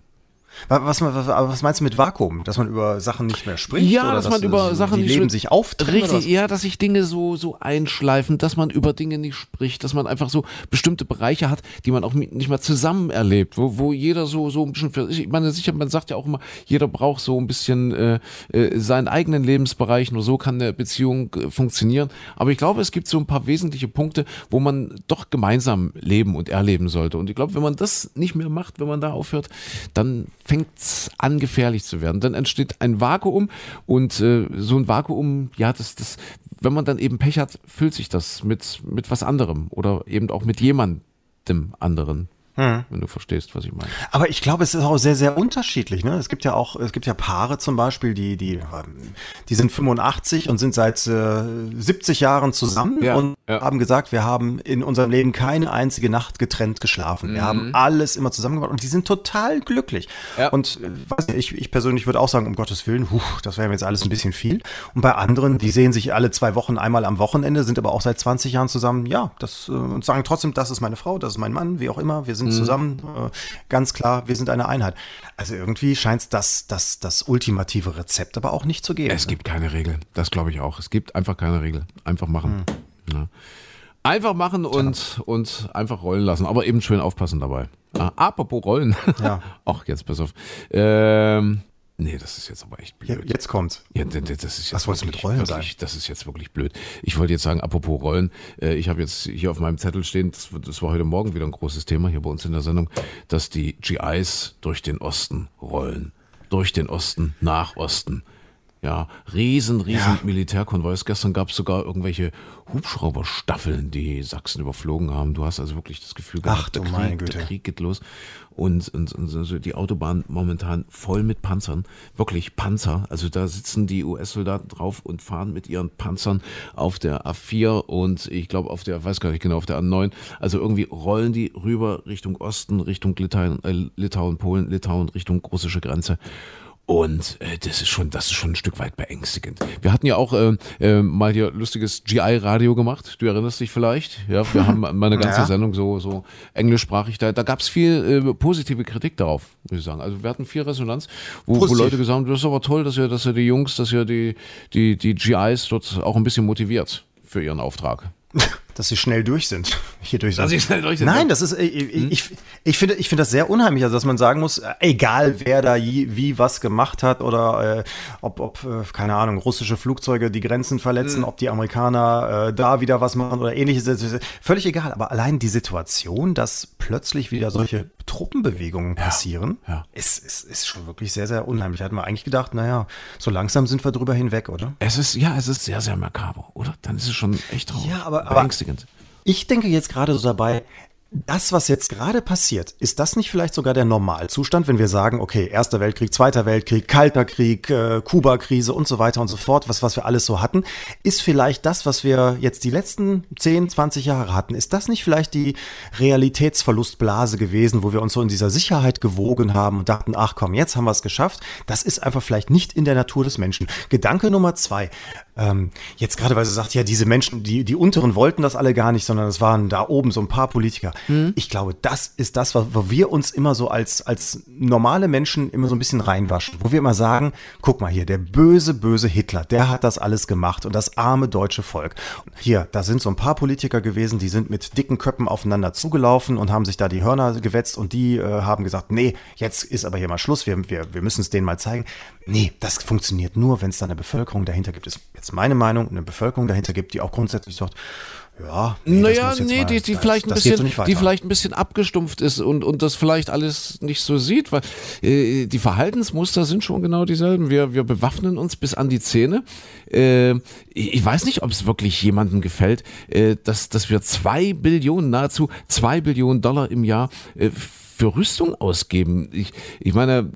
Wa- Was, was, was meinst du mit Vakuum? Dass man über Sachen nicht mehr spricht? Ja, oder dass man über die Sachen nicht Leben sich auftrennen? Richtig, ja, dass sich Dinge so, so einschleifen, dass man über Dinge nicht spricht, dass man einfach so bestimmte Bereiche hat, die man auch nicht mehr zusammen erlebt, wo, wo jeder so, so ein bisschen für sich, ich meine, sicher, man sagt ja auch immer, jeder braucht so ein bisschen äh, äh, seinen eigenen Lebensbereich, nur so kann eine Beziehung äh, funktionieren. Aber ich glaube, es gibt so ein paar wesentliche Punkte, wo man doch gemeinsam leben und erleben sollte. Und ich glaube, wenn man das nicht mehr macht, wenn man da aufhört, dann fängt es an, gefährlich zu werden. Dann entsteht ein Vakuum und äh, so ein Vakuum, ja, das, das, wenn man dann eben Pech hat, füllt sich das mit, mit was anderem oder eben auch mit jemandem anderen. Hm. Wenn du verstehst, was ich meine. Aber ich glaube, es ist auch sehr, sehr unterschiedlich. Ne? Es gibt ja auch, es gibt ja Paare zum Beispiel, die, die, ähm, die sind 85 und sind seit äh, 70 Jahren zusammen Ja, und ja. haben gesagt, wir haben in unserem Leben keine einzige Nacht getrennt geschlafen. Wir haben alles immer zusammen gemacht und die sind total glücklich. Ja. Und äh, ich, ich persönlich würde auch sagen, um Gottes Willen, huh, das wäre mir jetzt alles ein bisschen viel. Und bei anderen, die sehen sich alle zwei Wochen einmal am Wochenende, sind aber auch seit 20 Jahren zusammen, ja, das äh, und sagen trotzdem, das ist meine Frau, das ist mein Mann, wie auch immer, wir sind zusammen, äh, ganz klar, wir sind eine Einheit. Also irgendwie scheint es das, das, das ultimative Rezept aber auch nicht zu geben. Es gibt keine Regel. Das glaube ich auch. Es gibt einfach keine Regel. Einfach machen. Ja. Einfach machen und, und einfach rollen lassen. Aber eben schön aufpassen dabei. Ah, apropos rollen. Ja. Ach, jetzt pass auf. Ähm, Nee, das ist jetzt aber echt blöd. jetzt kommt's. Ja, das ist jetzt Was wolltest du mit Rollen wirklich, Das ist jetzt wirklich blöd. Ich wollte jetzt sagen, apropos Rollen, äh, ich habe jetzt hier auf meinem Zettel stehen, das, das war heute Morgen wieder ein großes Thema hier bei uns in der Sendung, dass die GIs durch den Osten rollen. Durch den Osten, nach Osten. Ja, riesen, riesen Ja. Militärkonvois. Gestern gab es sogar irgendwelche Hubschrauberstaffeln, die Sachsen überflogen haben. Du hast also wirklich das Gefühl gehabt, Ach der, meine Krieg, Güte. der Krieg geht los. Und, und, und so die Autobahn momentan voll mit Panzern. Wirklich Panzer. Also da sitzen die US-Soldaten drauf und fahren mit ihren Panzern auf der A4 und ich glaube auf der, weiß gar nicht genau, auf der A9. Also irgendwie rollen die rüber Richtung Osten, Richtung Litauen, äh, Litauen Polen, Litauen, Richtung russische Grenze. Und äh, das ist schon, das ist schon ein Stück weit beängstigend. Wir hatten ja auch äh, äh, mal hier lustiges GI-Radio gemacht. Du erinnerst dich vielleicht? Ja, wir haben meine ganze Ja. Sendung so, so englischsprachig. Da, da gab es viel äh, positive Kritik darauf, muss ich sagen. Also wir hatten viel Resonanz, wo, wo. Leute gesagt haben, das ist aber toll, dass ihr, dass ihr die Jungs, dass ihr die, die, die GIs dort auch ein bisschen motiviert für ihren Auftrag. Dass sie schnell durch sind. Hier durch Dass sie schnell durch sind. Nein, das ist, ich, ich, ich finde, ich finde das sehr unheimlich, also dass man sagen muss, äh, egal wer da je, wie was gemacht hat oder äh, ob, ob äh, keine Ahnung, russische Flugzeuge die Grenzen verletzen, ob die Amerikaner äh, da wieder was machen oder ähnliches, völlig egal. Aber allein die Situation, dass plötzlich wieder solche Truppenbewegungen passieren, ja. Ist, ist, ist schon wirklich sehr, sehr unheimlich. Hat man eigentlich gedacht, naja, so langsam sind wir drüber hinweg, oder? Es ist, ja, es ist sehr, sehr makaber, oder? Dann ist es schon echt traurig. Ja, aber- aber- beängstigend. Ich denke jetzt gerade so dabei, das, was jetzt gerade passiert, ist das nicht vielleicht sogar der Normalzustand, wenn wir sagen, okay, Erster Weltkrieg, Zweiter Weltkrieg, Kalter Krieg, äh, Kuba-Krise und so weiter und so fort, was, was wir alles so hatten, ist vielleicht das, was wir jetzt die letzten 10, 20 Jahre hatten, ist das nicht vielleicht die Realitätsverlustblase gewesen, wo wir uns so in dieser Sicherheit gewogen haben und dachten, ach komm, jetzt haben wir es geschafft. Das ist einfach vielleicht nicht in der Natur des Menschen. Gedanke Nummer zwei, ähm, jetzt gerade, weil sie sagt, ja, diese Menschen, die, die Unteren wollten das alle gar nicht, sondern es waren da oben so ein paar Politiker. Ich glaube, das ist das, wo wo wir uns immer so als, als normale Menschen immer so ein bisschen reinwaschen, wo wir immer sagen, guck mal hier, der böse, böse Hitler, der hat das alles gemacht und das arme deutsche Volk. Hier, da sind so ein paar Politiker gewesen, die sind mit dicken Köppen aufeinander zugelaufen und haben sich da die Hörner gewetzt und die äh, haben gesagt, nee, jetzt ist aber hier mal Schluss, wir, wir, wir müssen es denen mal zeigen. Nee, das funktioniert nur, wenn es da eine Bevölkerung dahinter gibt. Das ist jetzt meine Meinung, eine Bevölkerung dahinter gibt, die auch grundsätzlich sagt, ja, nee, das naja, nee, mal- die, die das- vielleicht ein so bisschen, nicht die vielleicht ein bisschen abgestumpft ist und, und das vielleicht alles nicht so sieht, weil äh, die Verhaltensmuster sind schon genau dieselben. Wir, wir bewaffnen uns bis an die Zähne. Äh, ich ich weiß nicht, ob es wirklich jemandem gefällt, äh, dass, dass wir zwei Billionen, nahezu zwei Billionen Dollar im Jahr äh, für Rüstung ausgeben. Ich, ich meine,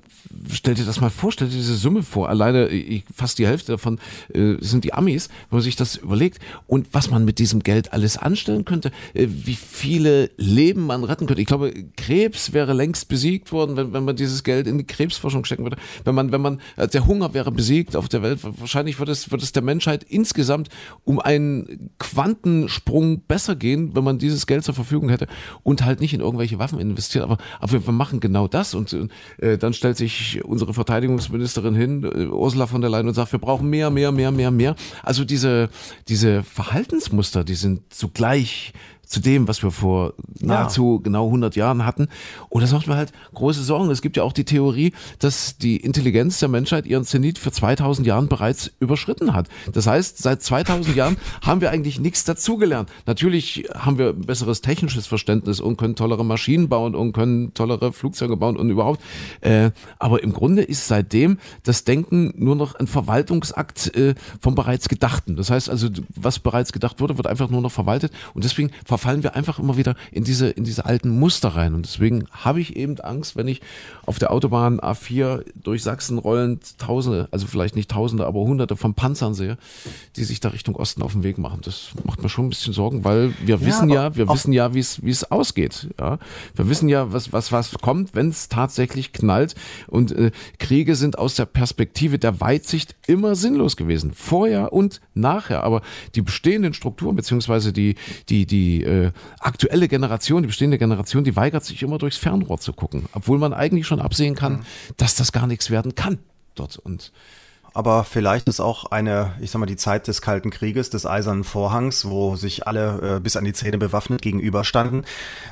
stell dir das mal vor, stell dir diese Summe vor. Alleine ich, fast die Hälfte davon äh, sind die Amis, wenn man sich das überlegt. Und was man mit diesem Geld alles anstellen könnte, äh, wie viele Leben man retten könnte. Ich glaube, Krebs wäre längst besiegt worden, wenn, wenn man dieses Geld in die Krebsforschung stecken würde. Wenn man, wenn man, äh, der Hunger wäre besiegt auf der Welt. Wahrscheinlich würde es, würde es der Menschheit insgesamt um einen Quantensprung besser gehen, wenn man dieses Geld zur Verfügung hätte und halt nicht in irgendwelche Waffen investiert. Aber, aber wir, wir machen genau das. Und äh, dann stellt sich unsere Verteidigungsministerin hin, äh, Ursula von der Leyen, und sagt, wir brauchen mehr, mehr, mehr, mehr, mehr. Also diese, diese Verhaltensmuster, die sind zugleich zu dem, was wir vor nahezu genau 100 Jahren hatten. Und das macht mir halt große Sorgen. Es gibt ja auch die Theorie, dass die Intelligenz der Menschheit ihren Zenit für 2000 Jahren bereits überschritten hat. Das heißt, seit 2000 Jahren haben wir eigentlich nichts dazugelernt. Natürlich haben wir ein besseres technisches Verständnis und können tollere Maschinen bauen und können tollere Flugzeuge bauen und überhaupt. Äh, aber im Grunde ist seitdem das Denken nur noch ein Verwaltungsakt äh, vom bereits Gedachten. Das heißt also, was bereits gedacht wurde, wird einfach nur noch verwaltet und deswegen verfallen wir einfach immer wieder in diese, in diese alten Muster rein. Und deswegen habe ich eben Angst, wenn ich auf der Autobahn A4 durch Sachsen rollend Tausende, also vielleicht nicht Tausende, aber Hunderte von Panzern sehe, die sich da Richtung Osten auf den Weg machen. Das macht mir schon ein bisschen Sorgen, weil wir wissen aber ja, wir wissen ja, wie es, wie es ausgeht. Ja? Wir wissen ja, was, was, was kommt, wenn es tatsächlich knallt. Und äh, Kriege sind aus der Perspektive der Weitsicht immer sinnlos gewesen. Vorher und nachher. Aber die bestehenden Strukturen, beziehungsweise die, die, die äh, aktuelle Generation, die bestehende Generation, die weigert sich immer durchs Fernrohr zu gucken. Obwohl man eigentlich schon absehen kann, dass das gar nichts werden kann dort. Und aber vielleicht ist auch eine, ich sag mal, die Zeit des Kalten Krieges, des Eisernen Vorhangs, wo sich alle äh, bis an die Zähne bewaffnet gegenüberstanden,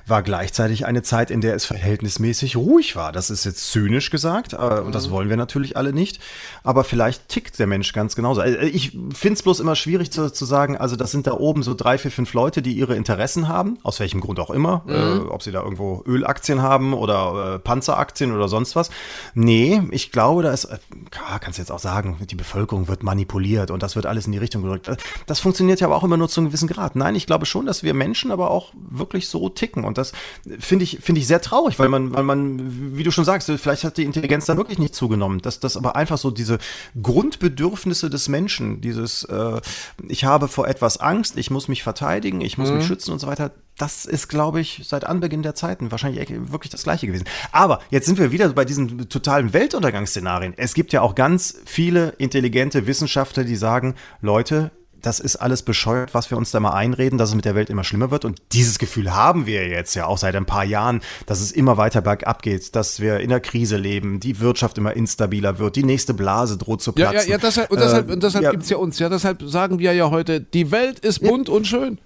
war gleichzeitig eine Zeit, in der es verhältnismäßig ruhig war. Das ist jetzt zynisch gesagt, äh, und das wollen wir natürlich alle nicht, aber vielleicht tickt der Mensch ganz genauso. Äh, ich finde es bloß immer schwierig zu, zu sagen, also das sind da oben so drei, vier, fünf Leute, die ihre Interessen haben, aus welchem Grund auch immer, mhm. äh, ob sie da irgendwo Ölaktien haben oder äh, Panzeraktien oder sonst was. Nee, ich glaube, da ist, äh, kannst du jetzt auch sagen, die Bevölkerung wird manipuliert und das wird alles in die Richtung gerückt. Das funktioniert ja aber auch immer nur zu einem gewissen Grad. Nein, ich glaube schon, dass wir Menschen aber auch wirklich so ticken und das finde ich, finde ich sehr traurig, weil man, weil man, wie du schon sagst, vielleicht hat die Intelligenz da wirklich nicht zugenommen, dass das aber einfach so diese Grundbedürfnisse des Menschen, dieses, äh, ich habe vor etwas Angst, ich muss mich verteidigen, ich muss mhm. mich schützen und so weiter, das ist, glaube ich, seit Anbeginn der Zeiten wahrscheinlich wirklich das Gleiche gewesen. Aber jetzt sind wir wieder bei diesen totalen Weltuntergangsszenarien. Es gibt ja auch ganz viele intelligente Wissenschaftler, die sagen, Leute, das ist alles bescheuert, was wir uns da mal einreden, dass es mit der Welt immer schlimmer wird. Und dieses Gefühl haben wir jetzt ja auch seit ein paar Jahren, dass es immer weiter bergab geht, dass wir in der Krise leben, die Wirtschaft immer instabiler wird, die nächste Blase droht zu platzen. Ja, ja, ja deshalb, und deshalb, äh, deshalb ja, gibt es ja uns, ja, deshalb sagen wir ja heute, die Welt ist bunt ja. und schön.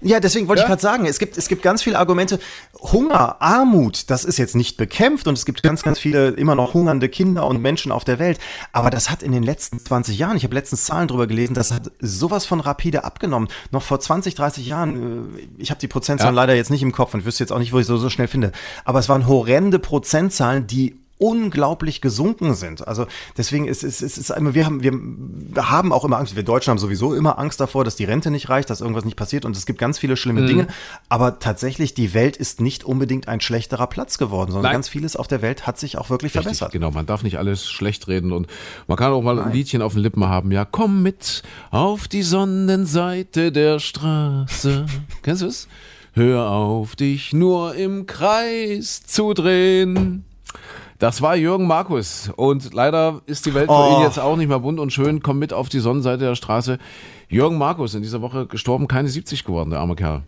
Ja, deswegen wollte ja? ich gerade sagen, es gibt, es gibt ganz viele Argumente. Hunger, Armut, das ist jetzt nicht bekämpft und es gibt ganz, ganz viele immer noch hungernde Kinder und Menschen auf der Welt. Aber das hat in den letzten 20 Jahren, ich habe letztens Zahlen drüber gelesen, das hat sowas von rapide abgenommen. Noch vor 20, 30 Jahren, äh, ich habe die Prozentzahlen ja. leider jetzt nicht im Kopf und wüsste jetzt auch nicht, wo ich so, so schnell finde. Aber es waren horrende Prozentzahlen, die unglaublich gesunken sind. Also deswegen ist es ist, ist, ist, wir haben wir haben auch immer Angst. Wir Deutschen haben sowieso immer Angst davor, dass die Rente nicht reicht, dass irgendwas nicht passiert und es gibt ganz viele schlimme mhm. Dinge. Aber tatsächlich die Welt ist nicht unbedingt ein schlechterer Platz geworden, sondern Nein. ganz vieles auf der Welt hat sich auch wirklich Richtig, verbessert. Genau, man darf nicht alles schlecht reden und man kann auch mal Nein. ein Liedchen auf den Lippen haben. Ja, komm mit auf die Sonnenseite der Straße. Kennst du es? Hör auf, dich nur im Kreis zu drehen. Das war Jürgen Markus. Und leider ist die Welt für oh. ihn jetzt auch nicht mehr bunt und schön. Komm mit auf die Sonnenseite der Straße. Jürgen Markus, in dieser Woche gestorben, keine 70 geworden, der arme Kerl.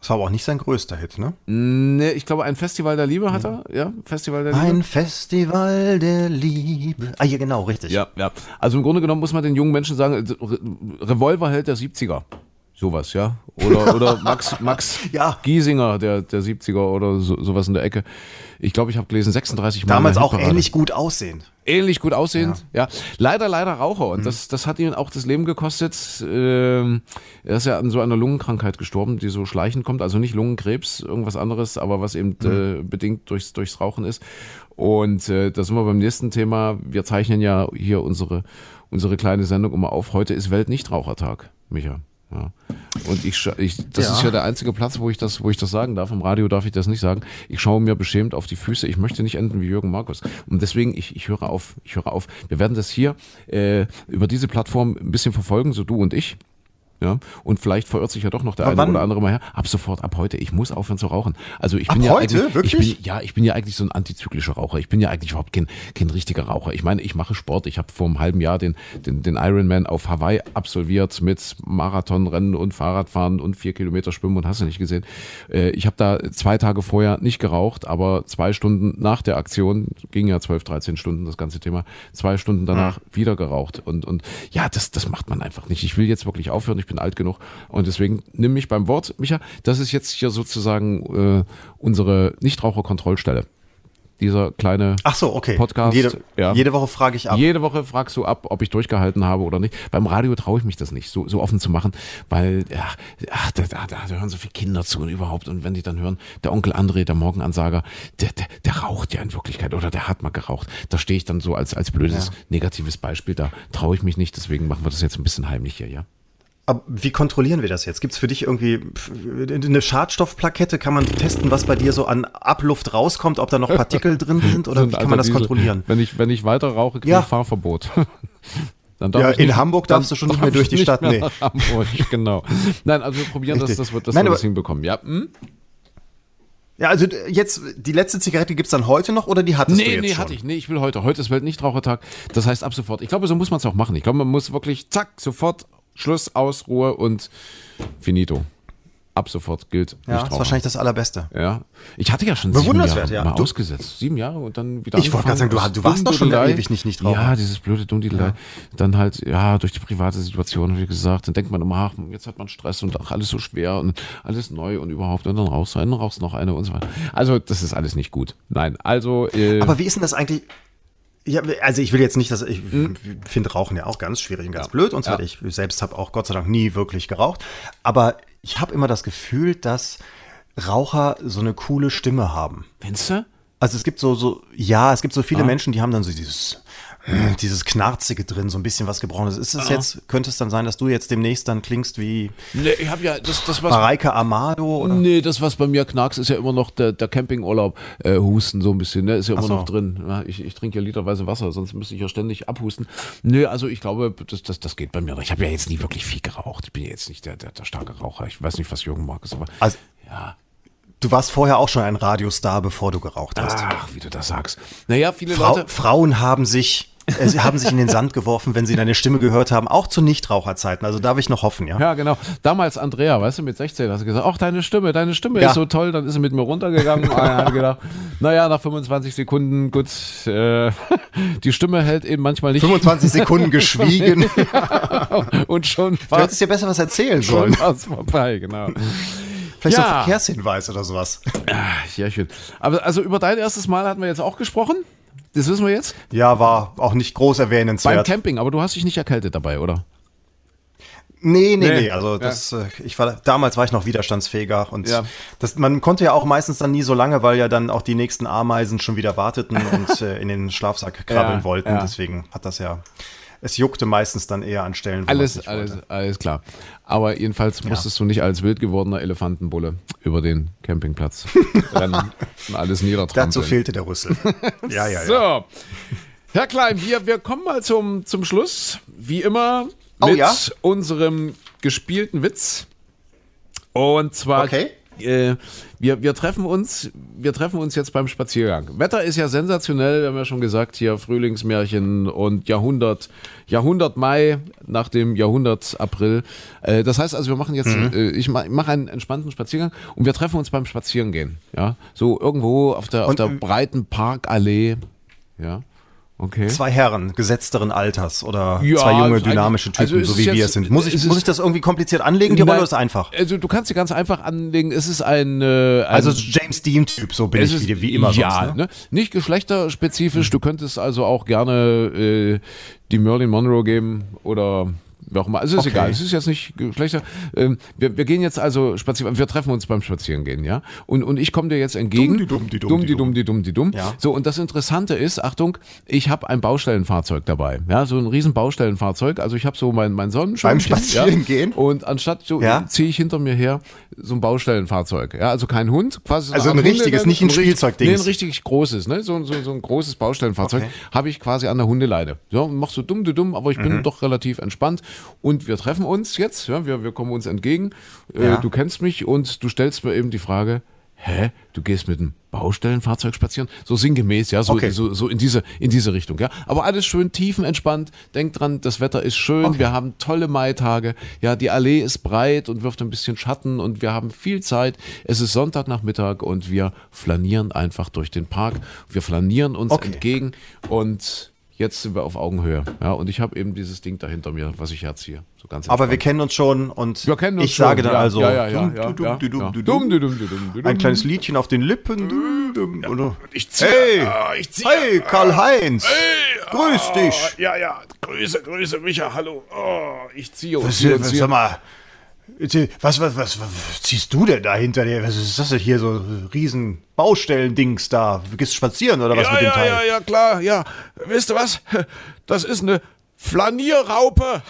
Das war aber auch nicht sein größter Hit, ne? Nee, ich glaube, ein Festival der Liebe hat er. Ja, Festival der Liebe. Ein Festival der Liebe. Ah, ja, genau, richtig. Ja, ja. Also im Grunde genommen muss man den jungen Menschen sagen, Revolverheld der 70er. Sowas, ja. Oder, oder Max, Max ja. Giesinger, der, der 70er oder so, sowas in der Ecke. Ich glaube, ich habe gelesen, 36 Mal. Damals auch ähnlich gut aussehend. Ähnlich gut aussehend, ja. ja. Leider, leider Raucher. Und mhm. das, das hat ihn auch das Leben gekostet. Ähm, er ist ja an so einer Lungenkrankheit gestorben, die so schleichend kommt. Also nicht Lungenkrebs, irgendwas anderes, aber was eben mhm. äh, bedingt durchs, durchs Rauchen ist. Und äh, da sind wir beim nächsten Thema. Wir zeichnen ja hier unsere, unsere kleine Sendung immer auf. Heute ist Weltnichtrauchertag, Micha. Ja. Und ich, ich das ja. ist ja der einzige Platz, wo ich das, wo ich das sagen darf. Im Radio darf ich das nicht sagen. Ich schaue mir beschämt auf die Füße. Ich möchte nicht enden wie Jürgen Markus. Und deswegen, ich, ich höre auf, ich höre auf. Wir werden das hier äh, über diese Plattform ein bisschen verfolgen, so du und ich. Ja? Und vielleicht verirrt sich ja doch noch der Aber eine oder andere mal her. Ab sofort, ab heute. Ich muss aufhören zu rauchen. Also ich bin ab ja heute? Wirklich? Ich bin, ja, ich bin ja eigentlich so ein antizyklischer Raucher. Ich bin ja eigentlich überhaupt kein, kein richtiger Raucher. Ich meine, ich mache Sport. Ich habe vor einem halben Jahr den, den, den Ironman auf Hawaii absolviert mit Marathonrennen und Fahrradfahren und vier Kilometer Schwimmen und hast du nicht gesehen. Äh, ich habe da zwei Tage vorher nicht geraucht, aber zwei Stunden nach der Aktion, ging ja 12, 13 Stunden das ganze Thema, zwei Stunden danach mhm. wieder geraucht. Und, und ja, das, das macht man einfach nicht. Ich will jetzt wirklich aufhören. Ich bin alt genug. Und deswegen nimm mich beim Wort, Micha. Das ist jetzt hier sozusagen äh, unsere Nichtraucherkontrollstelle dieser kleine Ach so, okay. Podcast. Jede, ja. jede Woche frage ich ab. Jede Woche fragst du ab, ob ich durchgehalten habe oder nicht. Beim Radio traue ich mich das nicht, so, so offen zu machen, weil ja, ach, da, da, da hören so viele Kinder zu und überhaupt. Und wenn die dann hören, der Onkel André, der Morgenansager, der, der, der raucht ja in Wirklichkeit oder der hat mal geraucht. Da stehe ich dann so als, als blödes, ja. negatives Beispiel. Da traue ich mich nicht, deswegen machen wir das jetzt ein bisschen heimlich hier, ja. Aber wie kontrollieren wir das jetzt? Gibt es für dich irgendwie eine Schadstoffplakette? Kann man testen, was bei dir so an Abluft rauskommt, ob da noch Partikel drin sind oder wie kann man das Diesel. kontrollieren? Wenn ich, wenn ich weiter rauche, kriege ja. ich Fahrverbot. ja, in nicht, Hamburg darfst du schon nicht mehr durch die Stadt. Nee. Hamburg, genau. Nein, also wir probieren das, das wird das, Nein, wir das hinbekommen. Ja. Hm? Ja, also jetzt, die letzte Zigarette gibt es dann heute noch oder die hattest nee, du jetzt Nee, nee, hatte ich. Nee, ich will heute. Heute ist Weltnichtrauchertag. Das heißt ab sofort. Ich glaube, so muss man es auch machen. Ich glaube, man muss wirklich zack, sofort Schluss, aus, Ruhe und finito. ab sofort gilt. Ja, ist Nichtraucher. wahrscheinlich das Allerbeste. Ja, ich hatte ja schon sieben Jahre ja. mal Du- ausgesetzt. Sieben Jahre und dann wieder Ich wollte gerade sagen, du- du warst doch schon ewig nicht Nichtraucher. Ja, dieses blöde Dummdudelei. Dann halt, ja, durch die private Situation, wie gesagt, dann denkt man immer, ach, jetzt hat man Stress und ach, alles so schwer und alles neu und überhaupt und dann rauchst du einen, rauchst du noch eine und so weiter. Also, das ist alles nicht gut. Nein, also, äh, Aber wie ist denn das eigentlich? Ja, also ich will jetzt nicht, dass ich Hm? finde Rauchen ja auch ganz schwierig und ganz blöd und so weiter. Ich selbst habe auch Gott sei Dank nie wirklich geraucht. Aber ich habe immer das Gefühl, dass Raucher so eine coole Stimme haben. findest du? Also es gibt so, so, ja, es gibt so viele Menschen, die haben dann so dieses, dieses Knarzige drin, so ein bisschen was Gebrochenes. Ist es jetzt, könnte es dann sein, dass du jetzt demnächst dann klingst wie Nee, ich habe ja, das, das was Mareike Amado? Oder? Nee, das, was bei mir knackst, ist ja immer noch der, der Campingurlaub äh, husten so ein bisschen, ne? Ist ja immer so. noch drin. Ja, ich, ich trinke ja literweise Wasser, sonst müsste ich ja ständig abhusten. Nee, also ich glaube, das, das, das geht bei mir noch. Ich habe ja jetzt nie wirklich viel geraucht. Ich bin ja jetzt nicht der, der, der starke Raucher. Ich weiß nicht, was Jürgen mag, ist aber. Also, ja. du warst vorher auch schon ein Radiostar, bevor du geraucht hast. Ach, wie du das sagst. Naja, viele Frau, Leute. Frauen haben sich, sie haben sich in den Sand geworfen, wenn sie deine Stimme gehört haben, auch zu Nichtraucherzeiten. Also darf ich noch hoffen, ja? Ja, genau. Damals Andrea, weißt du, mit 16 hast du gesagt, ach, deine Stimme, deine Stimme Ja. ist so toll. Dann ist sie mit mir runtergegangen und hat gedacht, naja, nach 25 Sekunden, gut, äh, die Stimme hält eben manchmal nicht. 25 Sekunden geschwiegen. und schon Du war hättest dir besser was erzählen schon sollen. war's vorbei, genau. Vielleicht so ein Ja. Verkehrshinweis oder sowas. Ja, schön. Aber also über dein erstes Mal hatten wir jetzt auch gesprochen. Das wissen wir jetzt. Ja, war auch nicht groß Beim erwähnenswert. Camping, aber du hast dich nicht erkältet dabei, oder? Nee, nee, Nee. nee. Also das, äh, ich war, damals war ich noch widerstandsfähiger und Ja. das, man konnte ja auch meistens dann nie so lange, weil ja dann auch die nächsten Ameisen schon wieder warteten und äh, in den Schlafsack krabbeln Ja, wollten. ja. Deswegen hat das ja, es juckte meistens dann eher an Stellen, Alles, alles, alles klar. Aber jedenfalls musstest du nicht als wild gewordener Elefantenbulle über den Campingplatz rennen und alles niedertrampeln. Dazu fehlte der Rüssel. ja, ja, ja. So, Herr Klein, wir, wir kommen mal zum, zum Schluss. Wie immer Oh, mit ja? unserem gespielten Witz. Und zwar, Okay. Äh, wir, wir, treffen uns, wir treffen uns jetzt beim Spaziergang. Wetter ist ja sensationell, wir haben ja schon gesagt, hier Frühlingsmärchen und Jahrhundert, Jahrhundert Mai nach dem Jahrhundert April. Äh, das heißt also, wir machen jetzt, Mhm. äh, ich mache mach einen entspannten Spaziergang und wir treffen uns beim Spazierengehen. Ja, so irgendwo auf der, auf Und, der breiten Parkallee. Ja. Okay. Zwei Herren gesetzteren Alters oder Ja, zwei junge, also dynamische Typen, also so wie ist wir jetzt- es sind. Muss ich, muss ich das irgendwie kompliziert anlegen? Die Rolle Nein, ist einfach. Also du kannst sie ganz einfach anlegen. Es ist ein, äh, ein Also James Dean-Typ, so bin ich ist, wie, wie immer ja, sonst. Ne? ne? Nicht geschlechterspezifisch. Du könntest also auch gerne äh, die Merlin Monroe geben oder wer auch immer. Also ist Okay. egal. Es ist jetzt nicht Geschlechter. Ähm, wir, wir gehen jetzt also spazieren. Wir treffen uns beim Spazierengehen, ja. Und, und ich komme dir jetzt entgegen. Dumm, die dumm, die dumm, die dumm, die dumm. Ja. So und das Interessante ist, Achtung, ich habe ein Baustellenfahrzeug dabei. Ja, so ein riesen Baustellenfahrzeug. Also ich habe so mein mein Sonnenschirm. Beim Spazierengehen? Ja? Und anstatt so Ja? ziehe ich hinter mir her so ein Baustellenfahrzeug. Ja, also kein Hund, quasi so Also ein richtiges, nicht ein Spielzeugdings. Nee, ein richtig großes, ne? So, so, so ein großes Baustellenfahrzeug Okay. habe ich quasi an der Hundeleine. Ja, mach so dumm, du dumm, aber ich Mhm. bin doch relativ entspannt. Und wir treffen uns jetzt, ja, wir, wir kommen uns entgegen. Äh, Ja. Du kennst mich und du stellst mir eben die Frage, hä, du gehst mit einem Baustellenfahrzeug spazieren? So sinngemäß, ja, so, Okay. so, so in, diese, in diese Richtung, ja. Aber alles schön tiefenentspannt. Denk dran, das Wetter ist schön, wir haben tolle Maitage. Ja, die Allee ist breit und wirft ein bisschen Schatten und wir haben viel Zeit. Es ist Sonntagnachmittag und wir flanieren einfach durch den Park. Wir flanieren uns Okay. entgegen und jetzt sind wir auf Augenhöhe. Ja, und ich habe eben dieses Ding da hinter mir, was ich herziehe. So ganz Aber wir kennen uns schon und wir kennen uns ich sage schon, dann ja, also ja, ja, ja, ja, ja, ja. ein kleines Liedchen auf den Lippen. oder? Ich ziehe. Hey, Ah, ich ziehe. hey Karl-Heinz, grüß Ah, dich. Ja, ja, Grüße, Grüße, Micha, hallo. Oh, ich ziehe Was, was, sag mal, was, was, was, was ziehst du denn da hinter dir? Was ist das denn hier so ein riesen Baustellendings da? Du gehst spazieren oder was ja, mit dem ja, Teil? ja, ja, klar, ja. Wisst ihr was? Das ist eine Flanierraupe.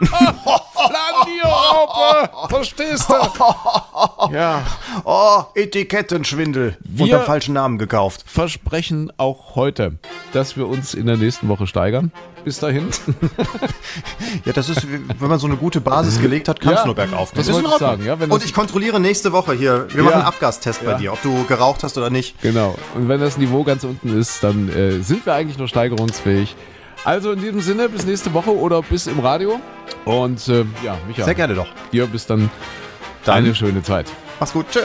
Flanierraupe, verstehst du? Ja, Oh, Etikettenschwindel. Wir- Unter falschen Namen gekauft. versprechen auch heute, dass wir uns in der nächsten Woche steigern. Bis dahin. Ja, das ist, wenn man so eine gute Basis gelegt hat, kann es Ja, nur bergauf gehen. das Ist wollte ich sagen, ja, Und ich kontrolliere nächste Woche hier. Wir Ja. machen einen Abgastest bei dir, ob du geraucht hast oder nicht. Genau. Und wenn das Niveau ganz unten ist, dann äh, sind wir eigentlich nur steigerungsfähig. Also in diesem Sinne, bis nächste Woche oder bis im Radio. Und äh, ja, Micha, Sehr gerne doch. dir bis dann Dann Eine schöne Zeit. mach's gut. Tschö.